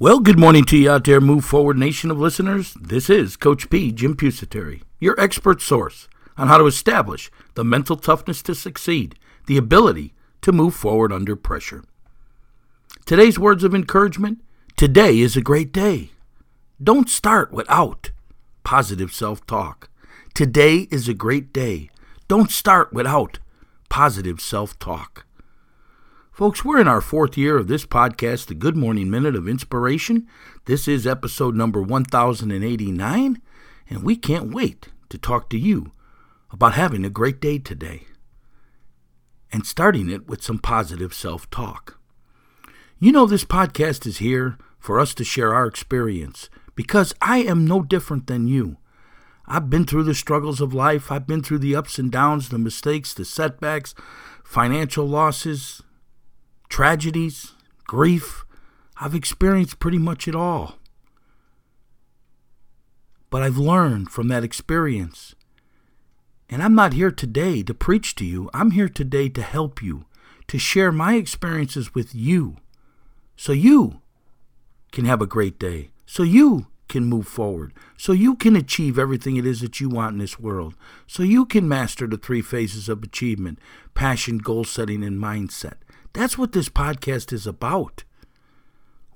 Well, good morning to you out there, Move Forward Nation of listeners. This is Coach P, Jim Pusateri, your expert source on how to establish the mental toughness to succeed, the ability to move forward under pressure. Today's words of encouragement today is a great day. Don't start without positive self talk. Today is a great day. Don't start without positive self talk. Folks, we're in our fourth year of this podcast, the Good Morning Minute of Inspiration. This is episode number 1089, and we can't wait to talk to you about having a great day today and starting it with some positive self talk. You know, this podcast is here for us to share our experience because I am no different than you. I've been through the struggles of life, I've been through the ups and downs, the mistakes, the setbacks, financial losses tragedies, grief. I've experienced pretty much it all. But I've learned from that experience. And I'm not here today to preach to you. I'm here today to help you, to share my experiences with you, so you can have a great day, so you can move forward, so you can achieve everything it is that you want in this world, so you can master the three phases of achievement passion, goal setting, and mindset. That's what this podcast is about.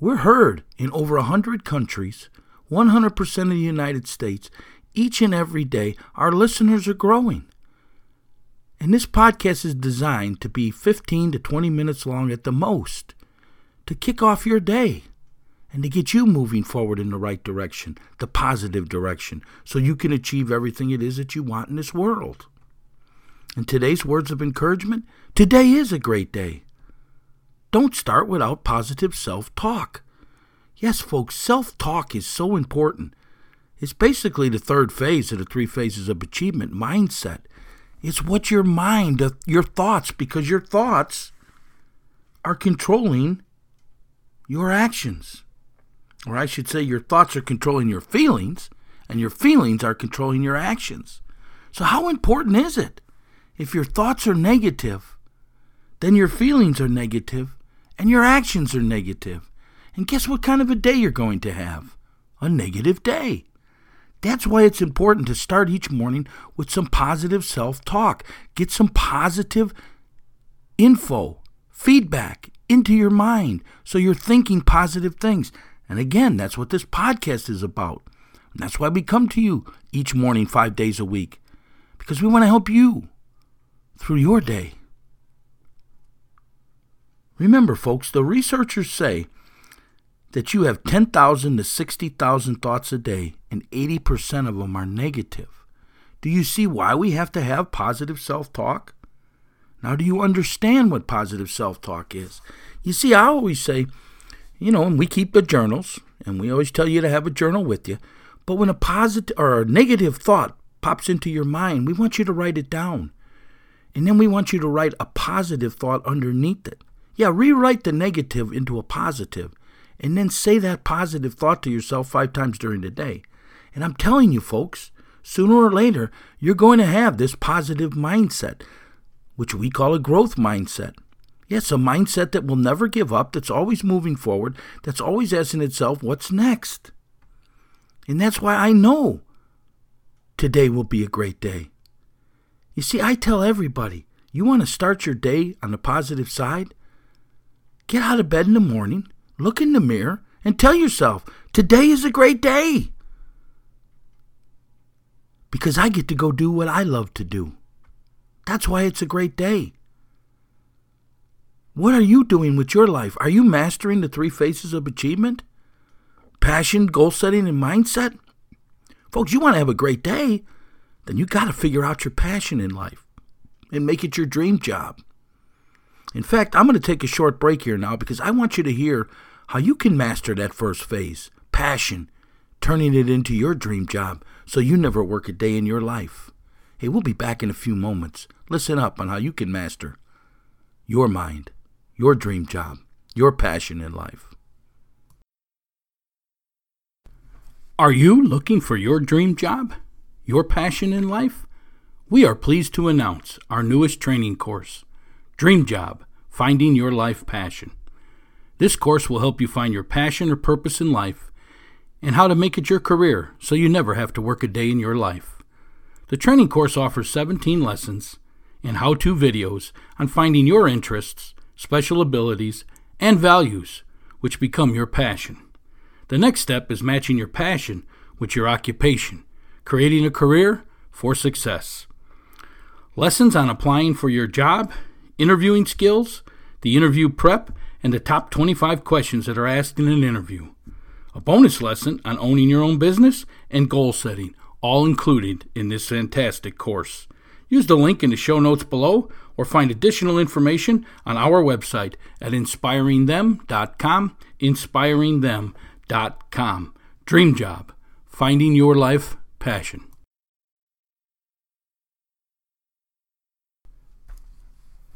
We're heard in over 100 countries, 100% of the United States. Each and every day, our listeners are growing. And this podcast is designed to be 15 to 20 minutes long at the most to kick off your day and to get you moving forward in the right direction, the positive direction, so you can achieve everything it is that you want in this world. And today's words of encouragement today is a great day. Don't start without positive self talk. Yes, folks, self talk is so important. It's basically the third phase of the three phases of achievement mindset. It's what your mind, uh, your thoughts, because your thoughts are controlling your actions. Or I should say, your thoughts are controlling your feelings, and your feelings are controlling your actions. So, how important is it? If your thoughts are negative, then your feelings are negative, and your actions are negative. And guess what kind of a day you're going to have? A negative day. That's why it's important to start each morning with some positive self talk. Get some positive info, feedback into your mind so you're thinking positive things. And again, that's what this podcast is about. And that's why we come to you each morning, five days a week, because we want to help you through your day. Remember, folks, the researchers say that you have 10,000 to 60,000 thoughts a day, and 80% of them are negative. Do you see why we have to have positive self talk? Now, do you understand what positive self talk is? You see, I always say, you know, and we keep the journals, and we always tell you to have a journal with you. But when a positive or a negative thought pops into your mind, we want you to write it down. And then we want you to write a positive thought underneath it. Yeah, rewrite the negative into a positive and then say that positive thought to yourself five times during the day. And I'm telling you, folks, sooner or later, you're going to have this positive mindset, which we call a growth mindset. Yes, a mindset that will never give up, that's always moving forward, that's always asking itself, what's next? And that's why I know today will be a great day. You see, I tell everybody, you want to start your day on the positive side? Get out of bed in the morning, look in the mirror, and tell yourself, today is a great day. Because I get to go do what I love to do. That's why it's a great day. What are you doing with your life? Are you mastering the three phases of achievement? Passion, goal setting, and mindset? Folks, you want to have a great day, then you got to figure out your passion in life and make it your dream job. In fact, I'm going to take a short break here now because I want you to hear how you can master that first phase passion, turning it into your dream job so you never work a day in your life. Hey, we'll be back in a few moments. Listen up on how you can master your mind, your dream job, your passion in life. Are you looking for your dream job, your passion in life? We are pleased to announce our newest training course, Dream Job Finding Your Life Passion. This course will help you find your passion or purpose in life and how to make it your career so you never have to work a day in your life. The training course offers 17 lessons and how to videos on finding your interests, special abilities, and values which become your passion. The next step is matching your passion with your occupation, creating a career for success. Lessons on applying for your job, interviewing skills, the interview prep, and the top 25 questions that are asked in an interview. A bonus lesson on owning your own business and goal setting, all included in this fantastic course. Use the link in the show notes below or find additional information on our website at inspiringthem.com. Inspiringthem.com. Dream Job, finding your life passion.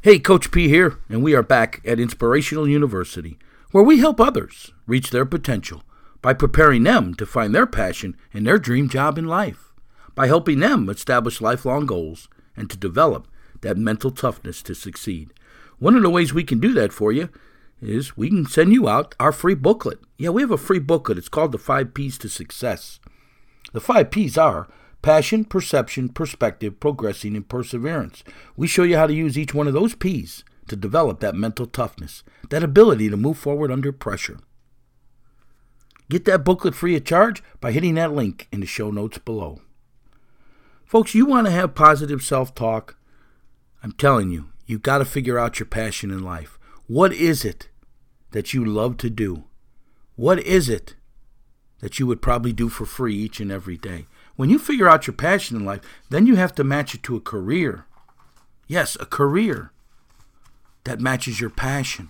Hey, Coach P here, and we are back at Inspirational University, where we help others reach their potential by preparing them to find their passion and their dream job in life, by helping them establish lifelong goals and to develop that mental toughness to succeed. One of the ways we can do that for you is we can send you out our free booklet. Yeah, we have a free booklet. It's called The Five P's to Success. The five P's are passion, perception, perspective, progressing, and perseverance. We show you how to use each one of those P's to develop that mental toughness, that ability to move forward under pressure. Get that booklet free of charge by hitting that link in the show notes below. Folks, you want to have positive self talk? I'm telling you, you've got to figure out your passion in life. What is it that you love to do? What is it that you would probably do for free each and every day? When you figure out your passion in life, then you have to match it to a career. Yes, a career that matches your passion.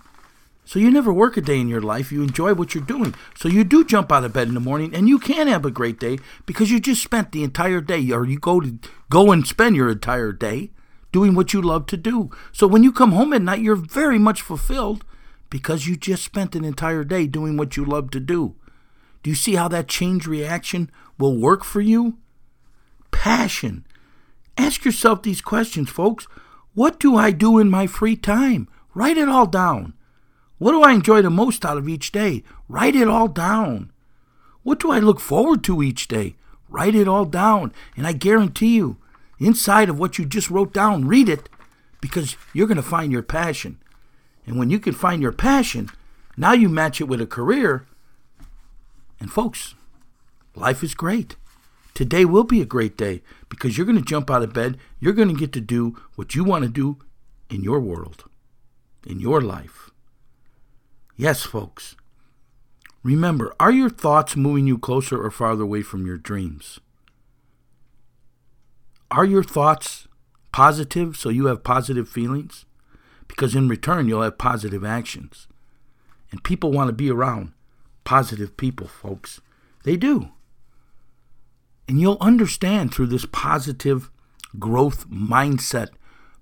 So you never work a day in your life. You enjoy what you're doing. So you do jump out of bed in the morning and you can have a great day because you just spent the entire day or you go to go and spend your entire day doing what you love to do. So when you come home at night, you're very much fulfilled because you just spent an entire day doing what you love to do. Do you see how that change reaction will work for you? Passion. Ask yourself these questions, folks. What do I do in my free time? Write it all down. What do I enjoy the most out of each day? Write it all down. What do I look forward to each day? Write it all down. And I guarantee you, inside of what you just wrote down, read it because you're going to find your passion. And when you can find your passion, now you match it with a career. And folks, life is great. Today will be a great day because you're going to jump out of bed. You're going to get to do what you want to do in your world, in your life. Yes, folks. Remember, are your thoughts moving you closer or farther away from your dreams? Are your thoughts positive so you have positive feelings? Because in return, you'll have positive actions. And people want to be around positive people, folks. They do. And you'll understand through this positive growth mindset,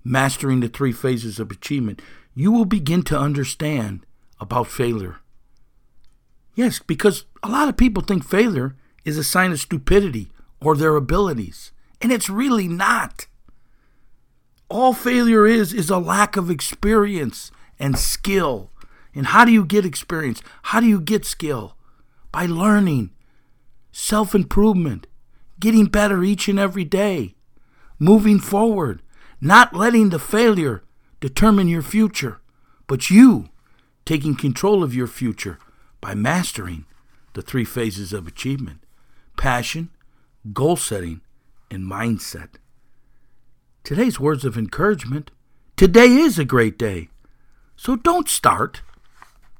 mastering the three phases of achievement, you will begin to understand about failure. Yes, because a lot of people think failure is a sign of stupidity or their abilities. And it's really not. All failure is is a lack of experience and skill. And how do you get experience? How do you get skill? By learning, self improvement, getting better each and every day, moving forward, not letting the failure determine your future, but you taking control of your future by mastering the three phases of achievement passion, goal setting, and mindset. Today's words of encouragement today is a great day. So don't start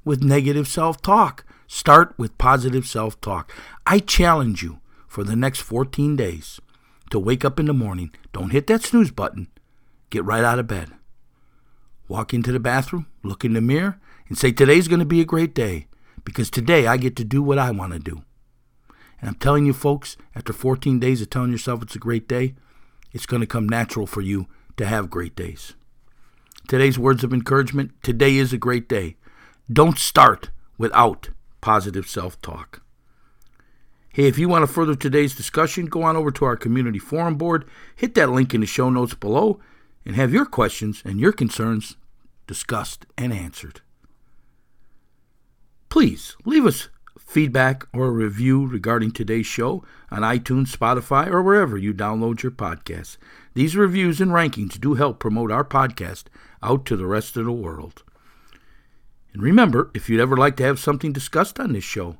with negative self talk. Start with positive self talk. I challenge you for the next 14 days to wake up in the morning. Don't hit that snooze button. Get right out of bed. Walk into the bathroom, look in the mirror, and say, Today's going to be a great day because today I get to do what I want to do. And I'm telling you, folks, after 14 days of telling yourself it's a great day, it's going to come natural for you to have great days. Today's words of encouragement today is a great day. Don't start without positive self talk. Hey, if you want to further today's discussion, go on over to our community forum board, hit that link in the show notes below, and have your questions and your concerns discussed and answered. Please leave us feedback or a review regarding today's show on iTunes, Spotify, or wherever you download your podcasts. These reviews and rankings do help promote our podcast out to the rest of the world. And remember, if you'd ever like to have something discussed on this show,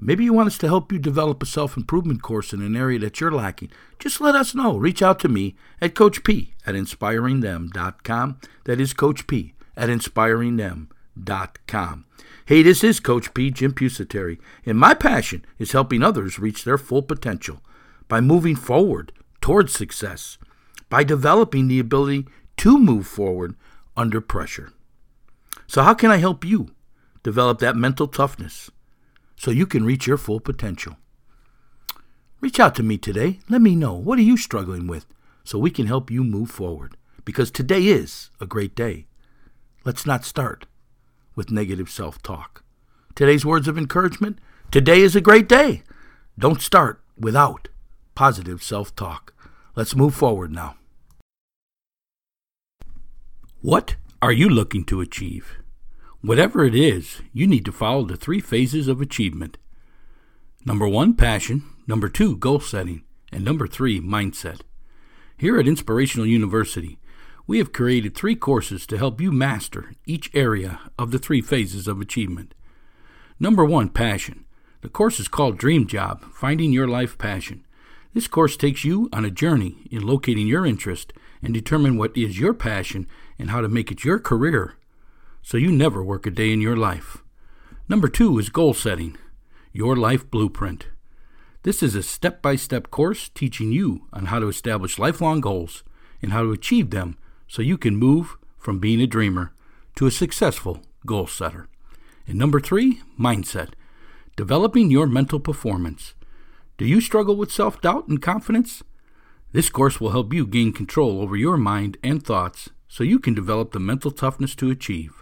maybe you want us to help you develop a self improvement course in an area that you're lacking, just let us know. Reach out to me at Coach P at inspiringthem.com. That is Coach P at inspiringthem.com. Hey, this is Coach P, Jim Pusateri, and my passion is helping others reach their full potential by moving forward towards success, by developing the ability to move forward under pressure. So, how can I help you develop that mental toughness so you can reach your full potential? Reach out to me today. Let me know what are you struggling with so we can help you move forward because today is a great day. Let's not start with negative self talk. Today's words of encouragement today is a great day. Don't start without positive self talk. Let's move forward now. What are you looking to achieve? Whatever it is, you need to follow the three phases of achievement. Number one, passion. Number two, goal setting. And number three, mindset. Here at Inspirational University, we have created three courses to help you master each area of the three phases of achievement. Number one, passion. The course is called Dream Job Finding Your Life Passion. This course takes you on a journey in locating your interest and determine what is your passion and how to make it your career so you never work a day in your life. Number two is goal setting, your life blueprint. This is a step by step course teaching you on how to establish lifelong goals and how to achieve them so you can move from being a dreamer to a successful goal setter. And number three, mindset. Developing your mental performance. Do you struggle with self doubt and confidence? This course will help you gain control over your mind and thoughts so you can develop the mental toughness to achieve.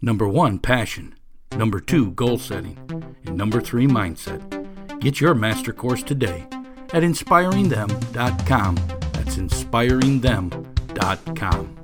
number one, passion, number two, goal setting, and number three, mindset. Get your master course today at inspiringthem.com That's inspiringthem.com.